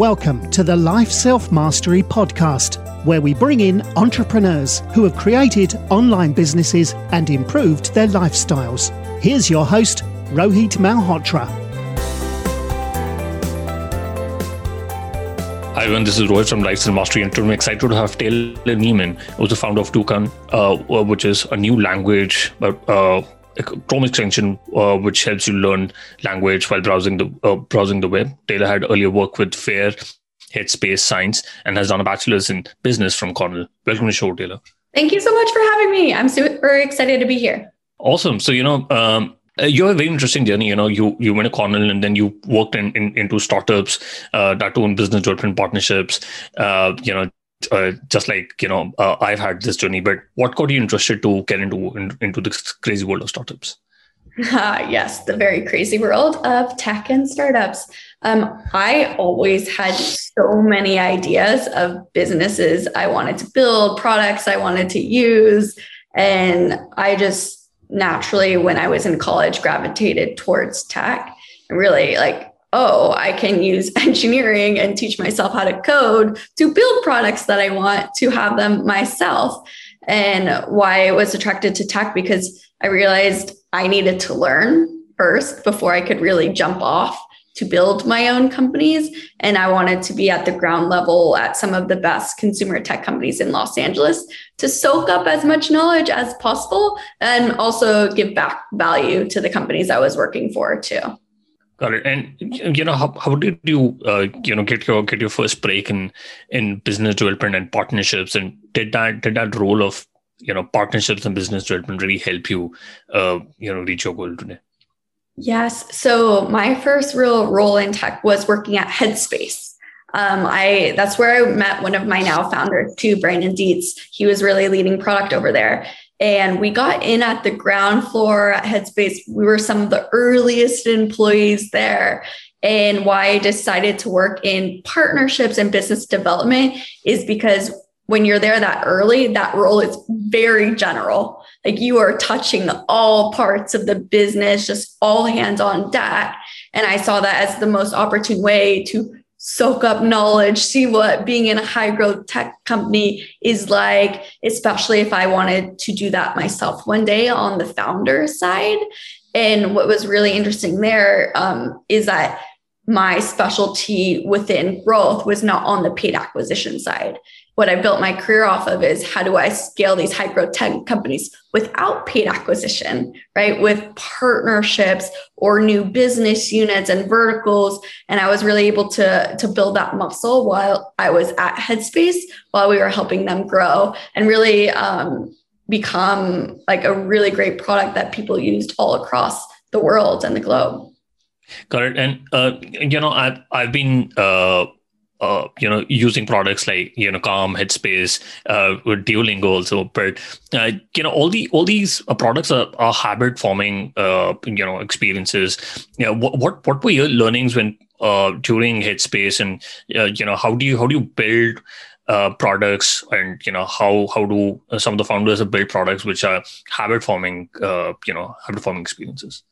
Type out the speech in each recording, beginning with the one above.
Welcome to the Life Self Mastery Podcast, where we bring in entrepreneurs who have created online businesses and improved their lifestyles. Here's your host, Rohit Malhotra. Hi everyone, this is Rohit from Life Self Mastery, and today I'm excited to have Taylor Nieman, who's the founder of Toucan, uh, which is a new language, uh, Chrome extension uh, which helps you learn language while browsing the uh, browsing the web. Taylor had earlier worked with FAIR, Headspace Science, and has done a bachelor's in business from Cornell. Welcome to the show, Taylor. Thank you so much for having me. I'm super excited to be here. Awesome. So you know. Um, uh, you have a very interesting journey. You know, you you went to Cornell and then you worked in, in into startups, uh, that own business development partnerships. Uh, you know, uh, just like you know uh, i've had this journey but what got you interested to get into in, into this crazy world of startups? Uh, yes the very crazy world of tech and startups. Um, i always had so many ideas of businesses i wanted to build products i wanted to use and i just naturally when i was in college gravitated towards tech. And really like oh, I can use engineering and teach myself how to code to build products that I want to have them myself. And why I was attracted to tech because I realized I needed to learn first before I could really jump off to build my own companies. And I wanted to be at the ground level at some of the best consumer tech companies in Los Angeles to soak up as much knowledge as possible and also give back value to the companies I was working for too. Got it. And you know, how, how did you uh, you know get your get your first break in in business development and partnerships? And did that did that role of you know partnerships and business development really help you uh, you know reach your goal today? Yes. So my first real role in tech was working at Headspace. Um, I that's where I met one of my now founders too, Brandon Dietz. He was really leading product over there, and we got in at the ground floor at Headspace. We were some of the earliest employees there. And why I decided to work in partnerships and business development is because when you're there that early, that role is very general. Like you are touching all parts of the business, just all hands on deck. And I saw that as the most opportune way to soak up knowledge, see what being in a high growth tech company is like, especially if I wanted to do that myself one day on the founder side. And what was really interesting there um, is that my specialty within growth was not on the paid acquisition side what I built my career off of is how do I scale these high growth tech companies without paid acquisition, right? With partnerships or new business units and verticals. And I was really able to, to build that muscle while I was at Headspace, while we were helping them grow and really um, become like a really great product that people used all across the world and the globe. Got it. And, uh, you know, I've, I've been, uh, uh, you know, using products like you know Calm, Headspace, uh, Duolingo also. But uh, you know, all the all these uh, products are, are habit forming, uh, you know, experiences. You know, what what what were your learnings when uh, during Headspace, and uh, you know, how do you how do you build uh, products and you know how how do uh, some of the founders build products which are habit forming uh, you know habit forming experiences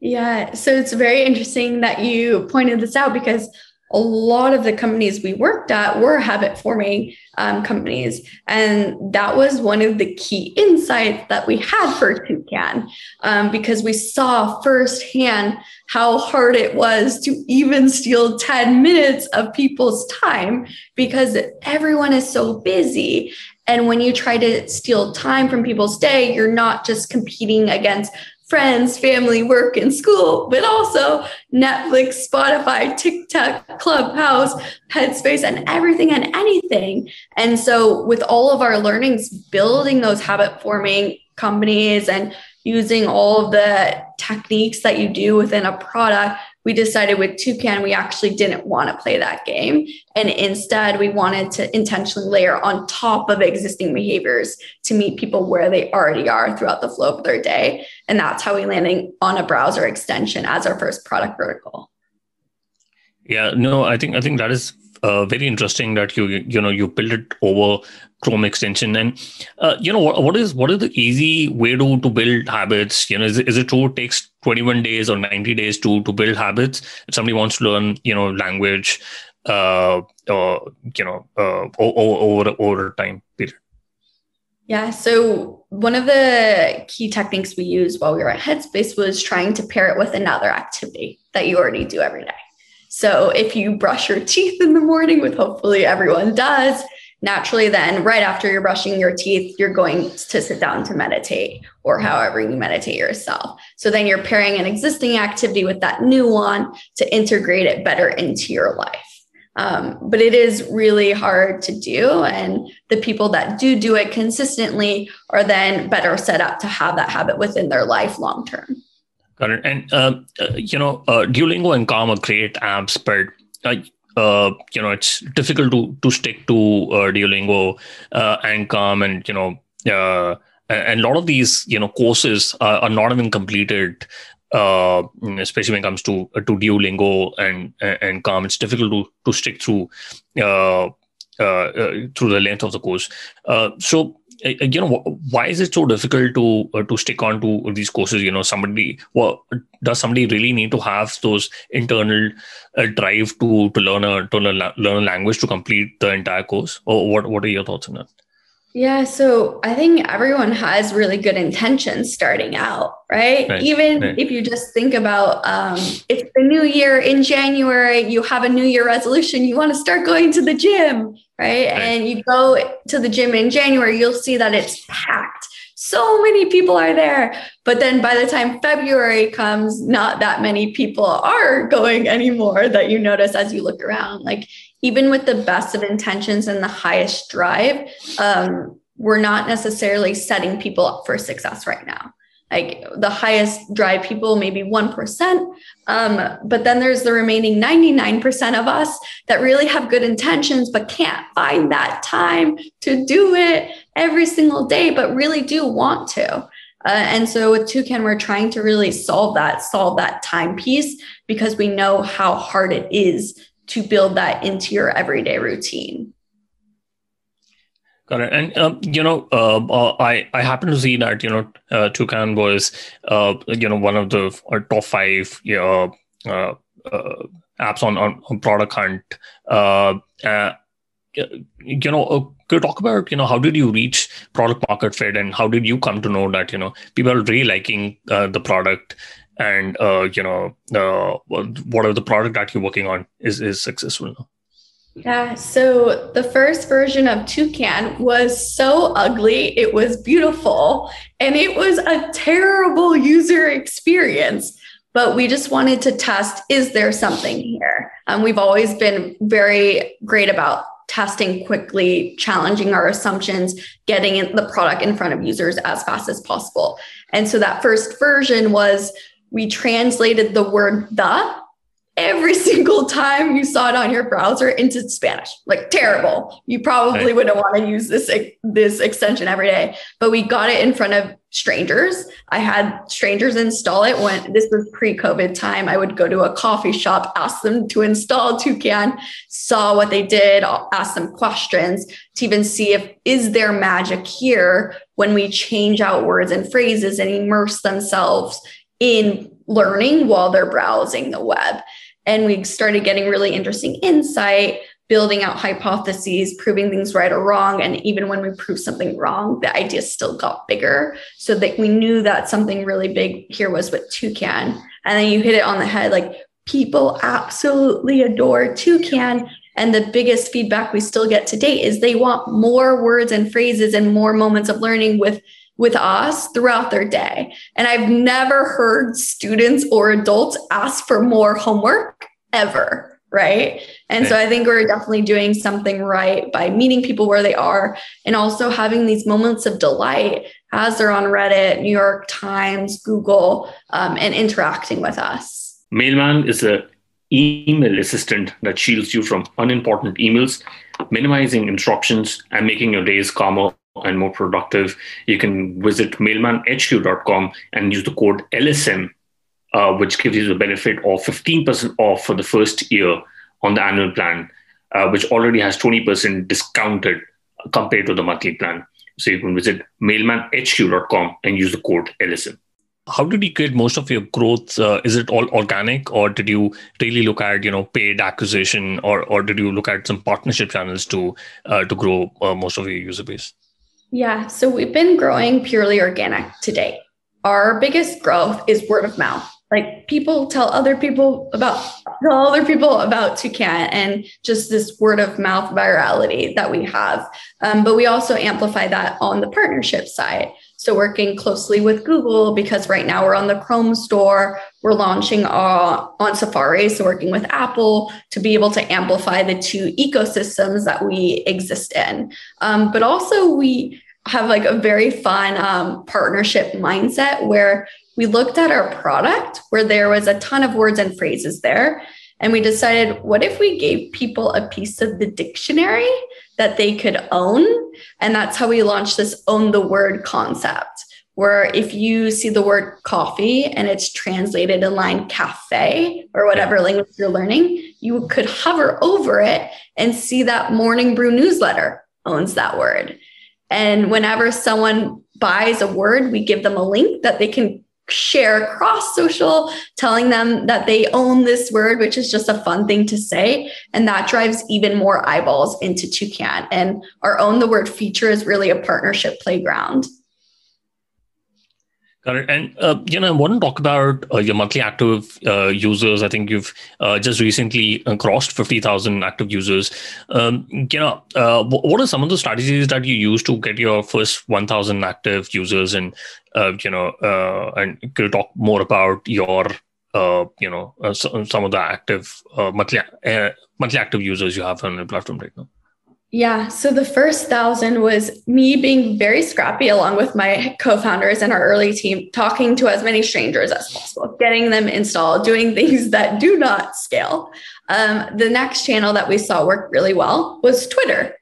yeah so it's very interesting that you pointed this out because a lot of the companies we worked at were habit forming um, companies. And that was one of the key insights that we had for Toucan um, because we saw firsthand how hard it was to even steal 10 minutes of people's time because everyone is so busy. And when you try to steal time from people's day, you're not just competing against friends, family, work, and school, but also Netflix, Spotify, TikTok, Clubhouse, Headspace, and everything and anything. And so, with all of our learnings, building those habit forming companies and using all of the techniques that you do within a product we decided with Toucan, we actually didn't want to play that game. And instead, we wanted to intentionally layer on top of existing behaviors to meet people where they already are throughout the flow of their day. And that's how we landed on a browser extension as our first product vertical. Yeah, no, I think I think that is uh, very interesting that you you know you build it over Chrome extension and uh, you know what, what is what is the easy way to to build habits? You know, is, is it true it takes 21 days or 90 days to to build habits? If somebody wants to learn you know language, uh, uh, you know uh, over over time period yeah so one of the key techniques we used while we were at headspace was trying to pair it with another activity that you already do every day so if you brush your teeth in the morning with hopefully everyone does naturally then right after you're brushing your teeth you're going to sit down to meditate or however you meditate yourself. So then you're pairing an existing activity with that new one to integrate it better into your life. Um, but it is really hard to do and the people that do do it consistently are then better set up to have that habit within their life long term it and uh, uh, you know uh, duolingo and calm are great apps but uh, you know it's difficult to to stick to uh, Duolingo uh, and Calm and you know uh, and a lot of these you know courses are, are not even completed. Uh, especially when it comes to uh, to Duolingo and and Calm, it's difficult to to stick through uh, uh, uh, through the length of the course. Uh, so you know why is it so difficult to uh, to stick on to these courses you know somebody well does somebody really need to have those internal uh, drive to to learn a to learn, learn a language to complete the entire course or what what are your thoughts on that yeah, so I think everyone has really good intentions starting out, right? right Even right. if you just think about um, it's the new year in January, you have a new year resolution, you want to start going to the gym, right? And you go to the gym in January, you'll see that it's packed. So many people are there. But then by the time February comes, not that many people are going anymore that you notice as you look around. Like even with the best of intentions and the highest drive, um, we're not necessarily setting people up for success right now. Like the highest drive people, maybe 1%. Um, but then there's the remaining 99% of us that really have good intentions, but can't find that time to do it every single day, but really do want to. Uh, and so with Toucan, we're trying to really solve that, solve that time piece because we know how hard it is to build that into your everyday routine. And um, you know, uh, uh, I I happen to see that you know uh, was uh, you know one of the uh, top five you know, uh, uh, apps on, on, Product Hunt. Uh, uh, you know, uh, could you talk about you know how did you reach product market fit and how did you come to know that you know people are really liking uh, the product and uh, you know uh, whatever the product that you're working on is is successful now yeah so the first version of toucan was so ugly it was beautiful and it was a terrible user experience. But we just wanted to test is there something here? Um, we've always been very great about testing quickly challenging our assumptions getting the product in front of users as fast as possible. And so that first version was we translated the word the every single time you saw it on your browser into Spanish. Like terrible. You probably right. wouldn't want to use this this extension every day. But we got it in front of strangers. I had strangers install it when this was pre-COVID time. I would go to a coffee shop, ask them to install Toucan, saw what they did, ask them questions to even see if is there magic here when we change out words and phrases and immerse themselves in learning while they're browsing the web. And we started getting really interesting insight, building out hypotheses, proving things right or wrong. And even when we proved something wrong, the idea still got bigger. So that we knew that something really big here was with Toucan. And then you hit it on the head like people absolutely adore Toucan. And the biggest feedback we still get to date is they want more words and phrases and more moments of learning with with us throughout their day. And I've never heard students or adults ask for more homework ever. Right. And so I think we're definitely doing something right by meeting people where they are and also having these moments of delight as they're on Reddit, New York Times, Google, um, and interacting with us. Mailman is a email assistant that shields you from unimportant emails, minimizing interruptions, and making your days calmer and more productive, you can visit mailmanhq.com and use the code LSM, uh, which gives you the benefit of 15% off for the first year on the annual plan, uh, which already has 20% discounted compared to the monthly plan. So you can visit mailmanhq.com and use the code LSM. how did you get most of your growth? Uh, is it all organic, or did you really look at you know paid acquisition, or or did you look at some partnership channels to uh, to grow uh, most of your user base? Yeah, so we've been growing purely organic today. Our biggest growth is word of mouth. Like people tell other people about tell other people about Toucan and just this word of mouth virality that we have. Um, but we also amplify that on the partnership side. So working closely with Google because right now we're on the Chrome store, we're launching uh, on Safari. So working with Apple to be able to amplify the two ecosystems that we exist in. Um, but also we have like a very fun um, partnership mindset where we looked at our product where there was a ton of words and phrases there and we decided, what if we gave people a piece of the dictionary that they could own? And that's how we launched this own the word concept, where if you see the word coffee and it's translated in line cafe or whatever language you're learning, you could hover over it and see that morning brew newsletter owns that word. And whenever someone buys a word, we give them a link that they can share across social, telling them that they own this word, which is just a fun thing to say. And that drives even more eyeballs into Toucan. And our Own the Word feature is really a partnership playground. Got it. And uh, you know, I want to talk about uh, your monthly active uh, users. I think you've uh, just recently uh, crossed fifty thousand active users. Um, you know, uh, what are some of the strategies that you use to get your first one thousand active users? And you know, and could you talk more about your you know some of the active monthly monthly active users you have on the platform right now? Yeah. So the first thousand was me being very scrappy along with my co founders and our early team, talking to as many strangers as possible, getting them installed, doing things that do not scale. Um, the next channel that we saw work really well was Twitter.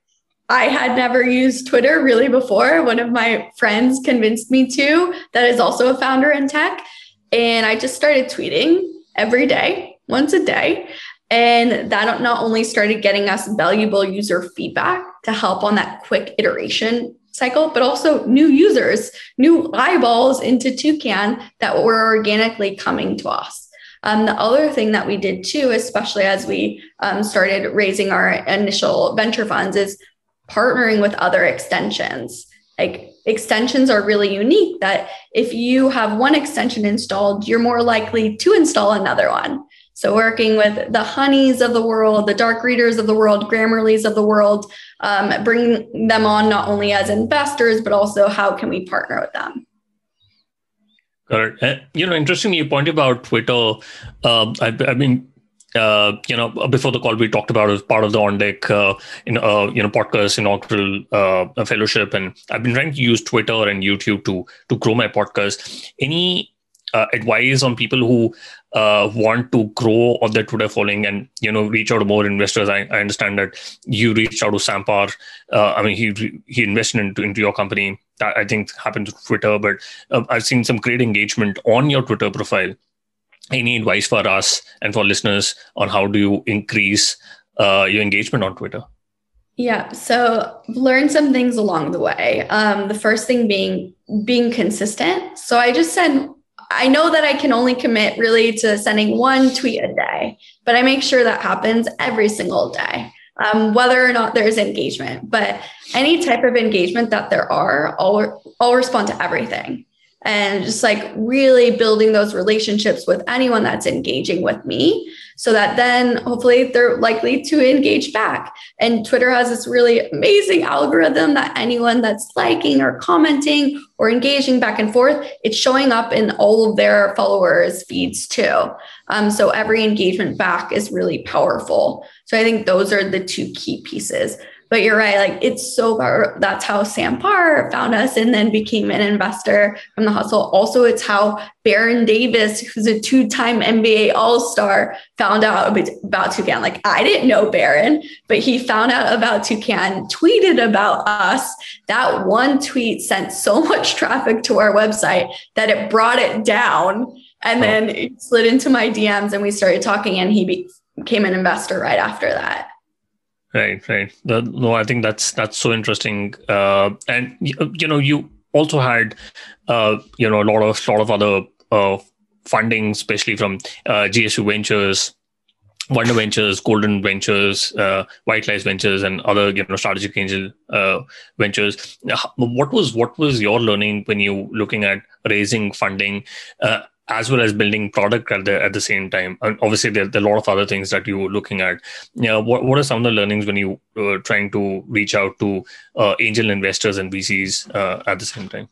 I had never used Twitter really before. One of my friends convinced me to, that is also a founder in tech. And I just started tweeting every day, once a day. And that not only started getting us valuable user feedback to help on that quick iteration cycle, but also new users, new eyeballs into Toucan that were organically coming to us. Um, the other thing that we did too, especially as we um, started raising our initial venture funds, is partnering with other extensions. Like extensions are really unique that if you have one extension installed, you're more likely to install another one. So, working with the honeys of the world, the dark readers of the world, Grammarly's of the world, um, bring them on not only as investors, but also how can we partner with them? Got it. You know, interestingly, you pointed about Twitter. Uh, I, I, mean, uh, you know, before the call, we talked about as part of the OnDeck, uh, in, uh, you know, podcast inaugural uh, fellowship, and I've been trying to use Twitter and YouTube to to grow my podcast. Any uh, advice on people who uh, want to grow on their Twitter following and you know reach out to more investors. I, I understand that you reached out to Sam Parr. Uh, I mean, he he invested into into your company. That I think happened to Twitter, but uh, I've seen some great engagement on your Twitter profile. Any advice for us and for listeners on how do you increase uh, your engagement on Twitter? Yeah, so learn some things along the way. Um, the first thing being being consistent. So I just said I know that I can only commit really to sending one tweet a day, but I make sure that happens every single day, um, whether or not there's engagement. But any type of engagement that there are, I'll, I'll respond to everything. And just like really building those relationships with anyone that's engaging with me so that then hopefully they're likely to engage back. And Twitter has this really amazing algorithm that anyone that's liking or commenting or engaging back and forth, it's showing up in all of their followers' feeds too. Um, so every engagement back is really powerful. So I think those are the two key pieces. But you're right, like it's so that's how Sam Parr found us and then became an investor from the hustle. Also, it's how Baron Davis, who's a two-time NBA All-Star, found out about Toucan. Like I didn't know Baron, but he found out about Toucan, tweeted about us. That one tweet sent so much traffic to our website that it brought it down. And then it slid into my DMs and we started talking and he became an investor right after that. Right, right. No, I think that's that's so interesting. Uh, and you know, you also had uh, you know a lot of lot of other uh, funding, especially from uh, GSV Ventures, Wonder Ventures, Golden Ventures, uh, White Lies Ventures, and other you know strategic angel uh, ventures. What was what was your learning when you looking at raising funding? Uh, as well as building product at the at the same time. And obviously, there, there, are a lot of other things that you were looking at. Yeah, what what are some of the learnings when you were trying to reach out to uh, angel investors and VCs uh, at the same time?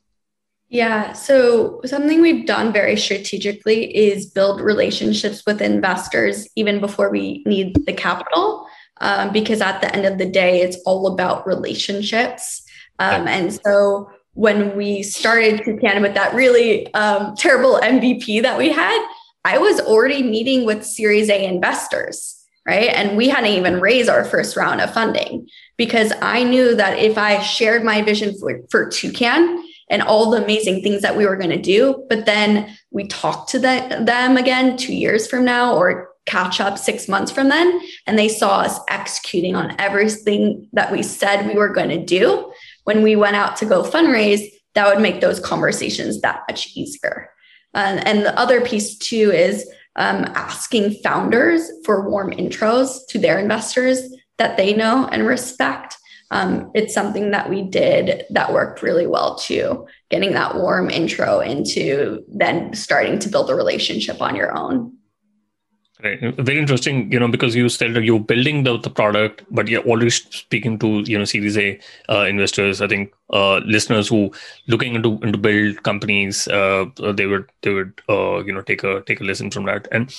Yeah. So, something we've done very strategically is build relationships with investors even before we need the capital. Um, because at the end of the day, it's all about relationships. Um, and so, when we started Toucan with that really um, terrible MVP that we had, I was already meeting with Series A investors, right? And we hadn't even raised our first round of funding because I knew that if I shared my vision for, for Toucan, and all the amazing things that we were going to do. But then we talked to the, them again two years from now or catch up six months from then. And they saw us executing on everything that we said we were going to do. When we went out to go fundraise, that would make those conversations that much easier. Um, and the other piece too is um, asking founders for warm intros to their investors that they know and respect um, it's something that we did that worked really well too getting that warm intro into then starting to build a relationship on your own Right. Very interesting, you know, because you said that you're building the, the product, but you're already speaking to, you know, Series A uh, investors. I think uh, listeners who looking into into build companies, uh, they would they would uh, you know take a take a listen from that. And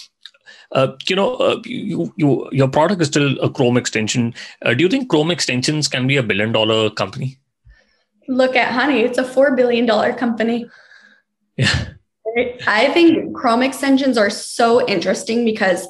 uh, you know, uh, you, you, your product is still a Chrome extension. Uh, do you think Chrome extensions can be a billion dollar company? Look at Honey; it's a four billion dollar company. Yeah, I think Chrome extensions are so interesting because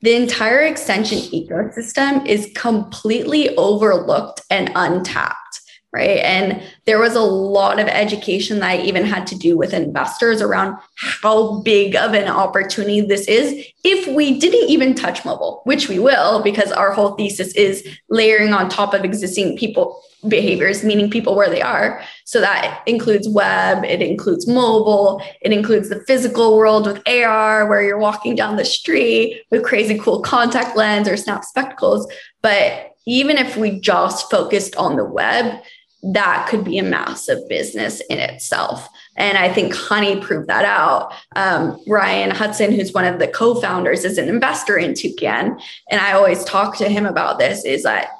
the entire extension ecosystem is completely overlooked and untapped right? And there was a lot of education that I even had to do with investors around how big of an opportunity this is if we didn't even touch mobile, which we will because our whole thesis is layering on top of existing people behaviors, meaning people where they are. So that includes web, it includes mobile, it includes the physical world with AR, where you're walking down the street with crazy cool contact lens or snap spectacles. But even if we just focused on the web, that could be a massive business in itself. And I think Honey proved that out. Um, Ryan Hudson, who's one of the co founders, is an investor in Toucan. And I always talk to him about this is that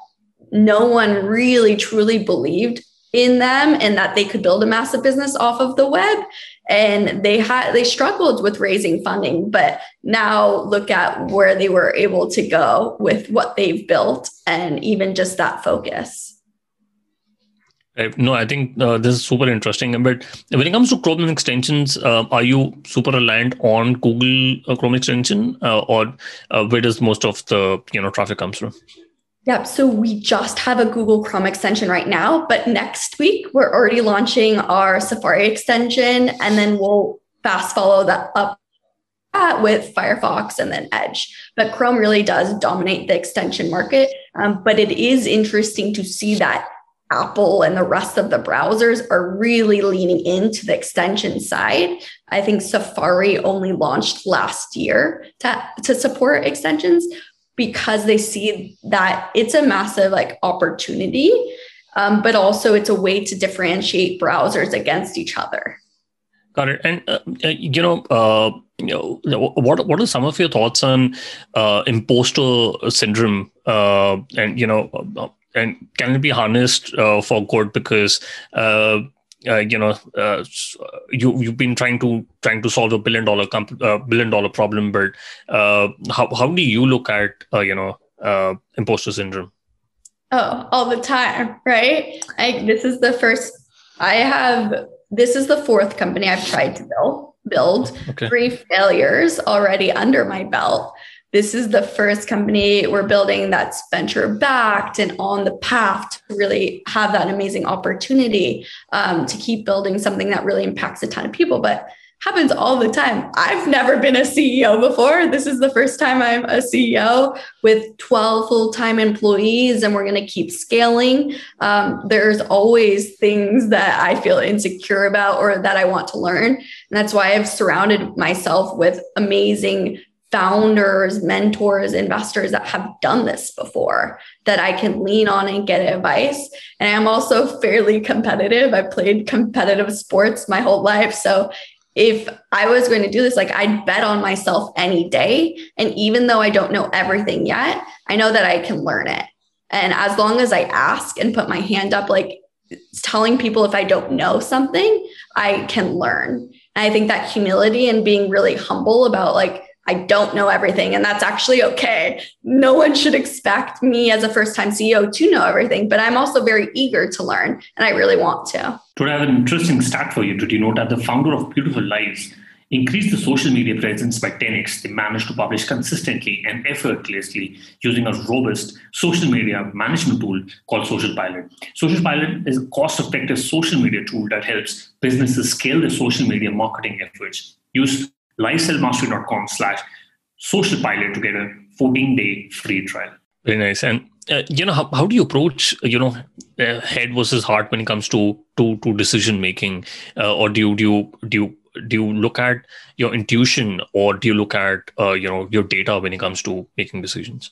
no one really truly believed in them and that they could build a massive business off of the web and they had they struggled with raising funding but now look at where they were able to go with what they've built and even just that focus no, I think uh, this is super interesting. But when it comes to Chrome extensions, uh, are you super reliant on Google uh, Chrome extension, uh, or uh, where does most of the you know traffic comes from? Yep. So we just have a Google Chrome extension right now, but next week we're already launching our Safari extension, and then we'll fast follow that up with Firefox and then Edge. But Chrome really does dominate the extension market. Um, but it is interesting to see that Apple and the rest of the browsers are really leaning into the extension side. I think Safari only launched last year to, to support extensions because they see that it's a massive like opportunity, um, but also it's a way to differentiate browsers against each other. Got it. And uh, uh you know, uh, you know, what what are some of your thoughts on uh, imposter syndrome? Uh, and you know, uh, and can it be harnessed uh, for good? Because uh, uh, you know uh, you you've been trying to trying to solve a billion dollar comp- uh, billion dollar problem but uh, how how do you look at you know imposter syndrome? Oh all the time right? I, this is the first i have this is the fourth company i've tried to build build. Okay. three failures already under my belt this is the first company we're building that's venture backed and on the path to really have that amazing opportunity um, to keep building something that really impacts a ton of people. But happens all the time. I've never been a CEO before. This is the first time I'm a CEO with 12 full time employees, and we're going to keep scaling. Um, there's always things that I feel insecure about or that I want to learn. And that's why I've surrounded myself with amazing founders, mentors, investors that have done this before that I can lean on and get advice. And I'm also fairly competitive. I played competitive sports my whole life. So if I was going to do this, like I'd bet on myself any day. And even though I don't know everything yet, I know that I can learn it. And as long as I ask and put my hand up, like telling people if I don't know something, I can learn. And I think that humility and being really humble about like, I don't know everything, and that's actually okay. No one should expect me as a first time CEO to know everything, but I'm also very eager to learn, and I really want to. I have an interesting stat for you to denote that the founder of Beautiful Lives increased the social media presence by 10x. They managed to publish consistently and effortlessly using a robust social media management tool called Social Pilot. Social Pilot is a cost effective social media tool that helps businesses scale their social media marketing efforts. Use lifeselfmastery.com slash social pilot to get a 14 day free trial. Very nice. And uh, you know, how, how do you approach, you know, uh, head versus heart when it comes to to to decision making, uh, or do you do you do you do you look at your intuition, or do you look at uh, you know your data when it comes to making decisions?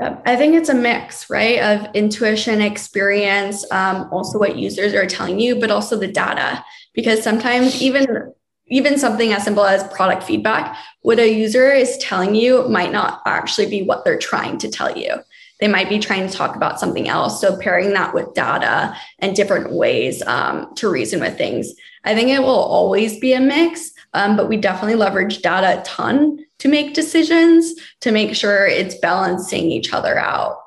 I think it's a mix, right, of intuition, experience, um, also what users are telling you, but also the data. Because sometimes even even something as simple as product feedback, what a user is telling you might not actually be what they're trying to tell you. They might be trying to talk about something else. So pairing that with data and different ways um, to reason with things. I think it will always be a mix, um, but we definitely leverage data a ton to make decisions to make sure it's balancing each other out.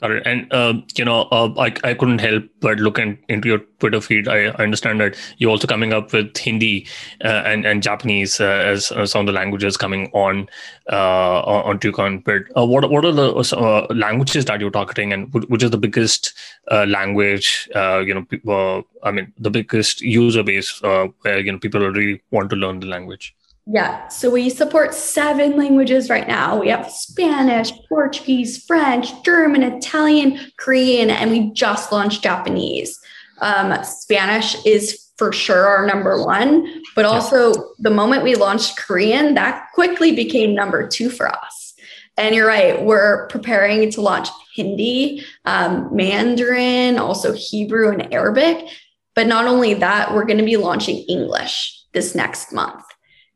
Got it. And uh, you know, uh, I I couldn't help but look in, into your Twitter feed. I, I understand that you're also coming up with Hindi uh, and and Japanese uh, as uh, some of the languages coming on uh, on Toucan. But what what are the languages that you're targeting, and which is the biggest language? you know, I mean, the biggest user base where you know people really want to learn the language. Yeah. So we support seven languages right now. We have Spanish, Portuguese, French, German, Italian, Korean, and we just launched Japanese. Um, Spanish is for sure our number one, but also yeah. the moment we launched Korean, that quickly became number two for us. And you're right, we're preparing to launch Hindi, um, Mandarin, also Hebrew and Arabic. But not only that, we're going to be launching English this next month.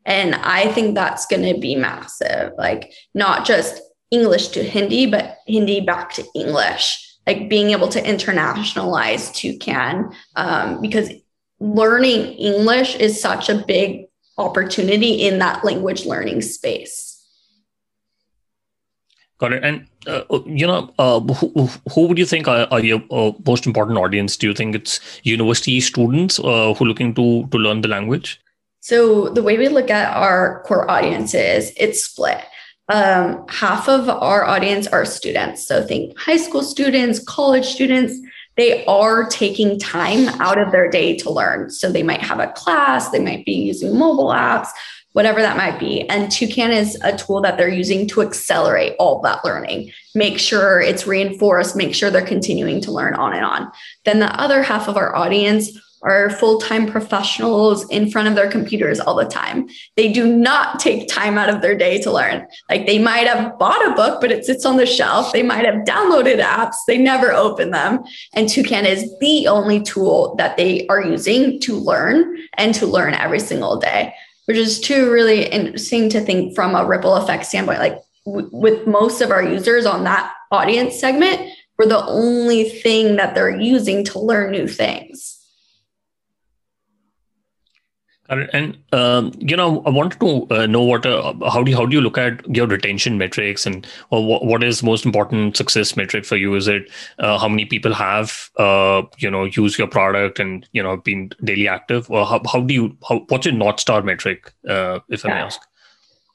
And I think that's going to be massive. Like, not just English to Hindi, but Hindi back to English. Like, being able to internationalize Toucan, um, because learning English is such a big opportunity in that language learning space. Got it. And uh, you know, uh, who, who, would you think are, are your uh, most important audience? Do you think it's university students uh, who are looking to to learn the language? So the way we look at our core audiences, it's split. Um, half of our audience are students. So think high school students, college students. They are taking time out of their day to learn. So they might have a class, they might be using mobile apps, whatever that might be. And Toucan is a tool that they're using to accelerate all that learning, make sure it's reinforced, make sure they're continuing to learn on and on. Then the other half of our audience are full-time professionals in front of their computers all the time. They do not take time out of their day to learn. Like they might have bought a book, but it sits on the shelf. They might have downloaded apps. They never open them. And Toucan is the only tool that they are using to learn and to learn every single day, which is too really interesting to think from a ripple effect standpoint. Like w- with most of our users on that audience segment, we're the only thing that they're using to learn new things. And um, you know, I wanted to uh, know what uh, how do you, how do you look at your retention metrics and or what, what is most important success metric for you? Is it uh, how many people have uh, you know use your product and you know been daily active, or how, how do you how, what's your north star metric, uh, if yeah. I may ask?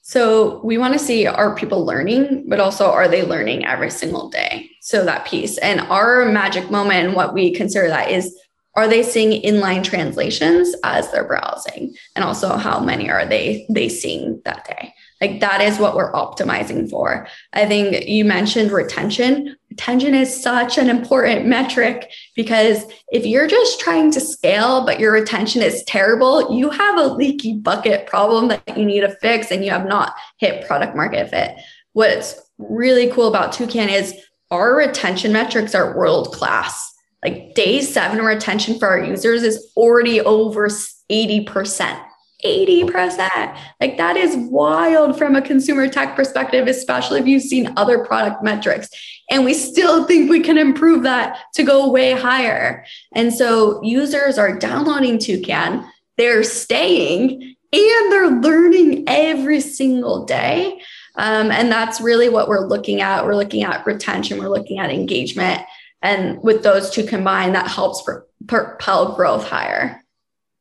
So we want to see are people learning, but also are they learning every single day? So that piece and our magic moment, and what we consider that is are they seeing inline translations as they're browsing? And also how many are they they seeing that day? Like that is what we're optimizing for. I think you mentioned retention. Retention is such an important metric because if you're just trying to scale but your retention is terrible you have a leaky bucket problem that you need to fix and you have not hit product market fit. What's really cool about toucan is our retention metrics are world class like day seven retention for our users is already over 80%. 80%. Like that is wild from a consumer tech perspective, especially if you've seen other product metrics. And we still think we can improve that to go way higher. And so users are downloading Toucan, they're staying, and they're learning every single day. Um, and that's really what we're looking at. We're looking at retention, we're looking at engagement. And with those two combined, that helps propel growth higher.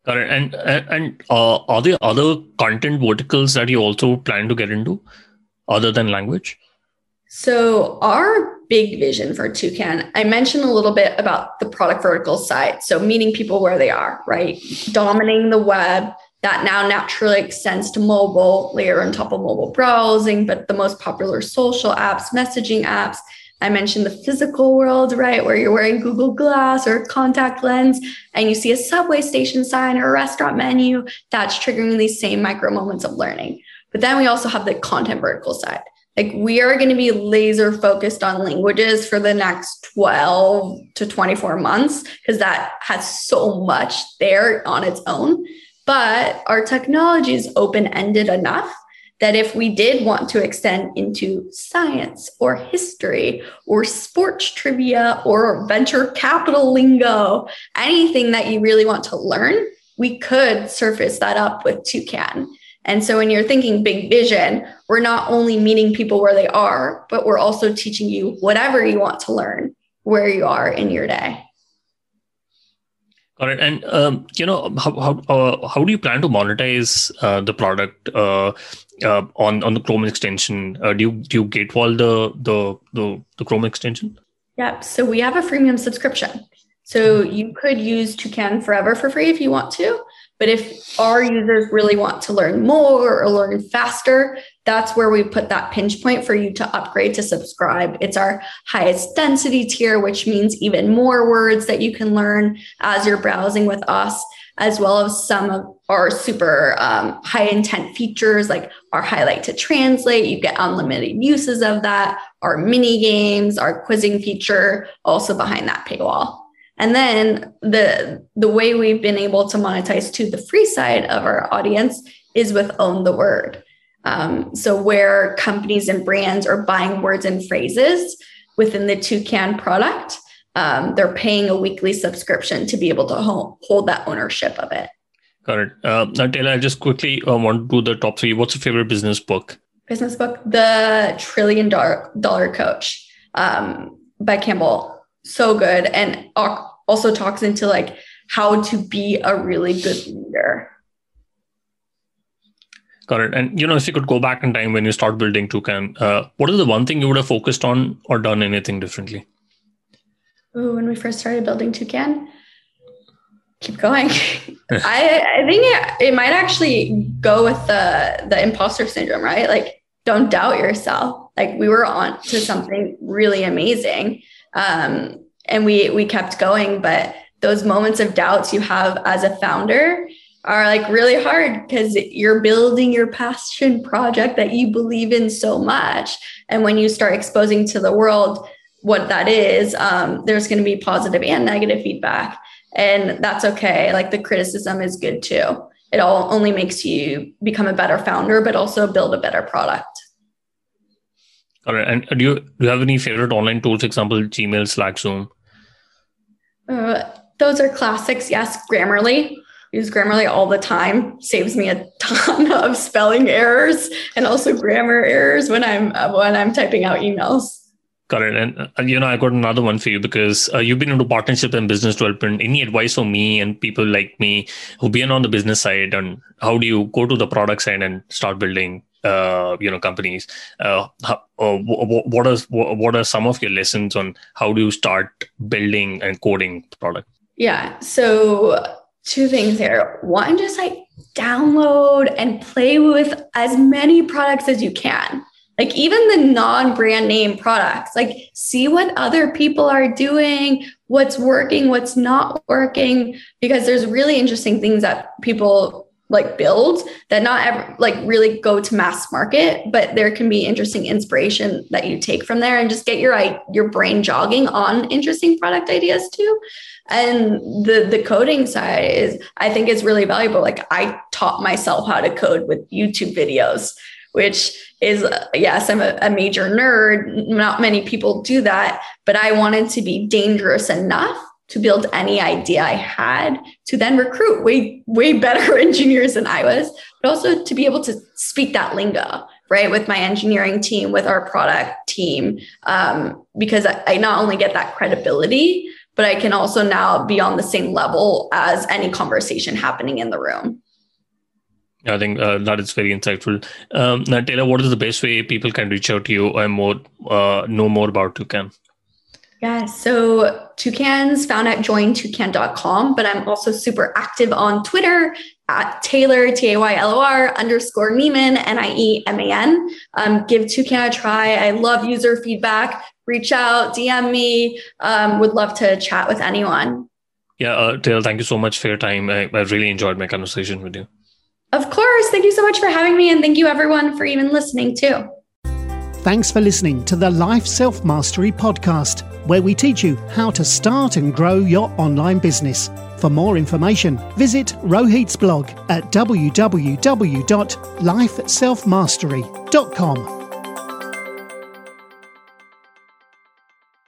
Got it. And and uh, are there other content verticals that you also plan to get into, other than language? So our big vision for Toucan, I mentioned a little bit about the product vertical side. So meeting people where they are, right? Dominating the web. That now naturally extends to mobile, layer on top of mobile browsing, but the most popular social apps, messaging apps, I mentioned the physical world, right? Where you're wearing Google Glass or contact lens and you see a subway station sign or a restaurant menu, that's triggering these same micro moments of learning. But then we also have the content vertical side. Like we are going to be laser focused on languages for the next 12 to 24 months because that has so much there on its own. But our technology is open ended enough that if we did want to extend into science or history or sports trivia or venture capital lingo, anything that you really want to learn, we could surface that up with Toucan. And so when you're thinking big vision, we're not only meeting people where they are, but we're also teaching you whatever you want to learn where you are in your day. Got it. And um, you know, how how uh, how do you plan to monetize uh, the product uh, uh on on the Chrome extension? Uh, do you do you gatewall the the the, the Chrome extension? Yeah. So we have a freemium subscription. So you could use Toucan Forever for free if you want to. But if our users really want to learn more or learn faster, that's where we put that pinch point for you to upgrade to subscribe. It's our highest density tier, which means even more words that you can learn as you're browsing with us, as well as some of our super um, high intent features like our highlight to translate. You get unlimited uses of that, our mini games, our quizzing feature, also behind that paywall. And then the the way we've been able to monetize to the free side of our audience is with own the word. Um, so where companies and brands are buying words and phrases within the Toucan product, um, they're paying a weekly subscription to be able to hold, hold that ownership of it. Got it. Uh, now, Taylor, I just quickly uh, want to do the top three. What's your favorite business book? Business book, The Trillion Dollar, Dollar Coach um, by Campbell so good and also talks into like how to be a really good leader. Got it. And you know, if you could go back in time when you start building Toucan, uh, what is the one thing you would have focused on or done anything differently? Ooh, when we first started building Toucan, keep going. I, I think it, it might actually go with the the imposter syndrome, right? Like, don't doubt yourself. Like we were on to something really amazing um, and we we kept going but those moments of doubts you have as a founder are like really hard because you're building your passion project that you believe in so much and when you start exposing to the world what that is um, there's going to be positive and negative feedback and that's okay like the criticism is good too it all only makes you become a better founder but also build a better product all right. And do you do you have any favorite online tools? Example, Gmail, Slack, Zoom. Uh, those are classics. Yes, Grammarly. Use Grammarly all the time. Saves me a ton of spelling errors and also grammar errors when I'm uh, when I'm typing out emails. It. And uh, you know, I got another one for you because uh, you've been into partnership and business development. Any advice for me and people like me who been on the business side, and how do you go to the product side and start building uh, you know companies uh, uh, what are what are some of your lessons on how do you start building and coding product Yeah. So, two things here. One, just like download and play with as many products as you can. Like, even the non brand name products, like, see what other people are doing, what's working, what's not working, because there's really interesting things that people like build that not ever like really go to mass market but there can be interesting inspiration that you take from there and just get your your brain jogging on interesting product ideas too. And the the coding side is i think is really valuable. Like i taught myself how to code with youtube videos which is yes i'm a, a major nerd not many people do that but i wanted to be dangerous enough to build any idea I had to then recruit way, way better engineers than I was, but also to be able to speak that lingo, right, with my engineering team, with our product team, um, because I, I not only get that credibility, but I can also now be on the same level as any conversation happening in the room. I think uh, that is very insightful. Um, now, Taylor, what is the best way people can reach out to you and more uh, know more about Toucan? Yeah, so Toucan's found at jointoucan.com, but I'm also super active on Twitter at Taylor, T A Y L O R underscore Nieman, N I E M A N. Um, give Toucan a try. I love user feedback. Reach out, DM me. Um, would love to chat with anyone. Yeah, uh, Taylor, thank you so much for your time. I, I really enjoyed my conversation with you. Of course. Thank you so much for having me. And thank you, everyone, for even listening, too. Thanks for listening to the Life Self Mastery podcast where we teach you how to start and grow your online business. For more information, visit Rohit's blog at www.lifeselfmastery.com.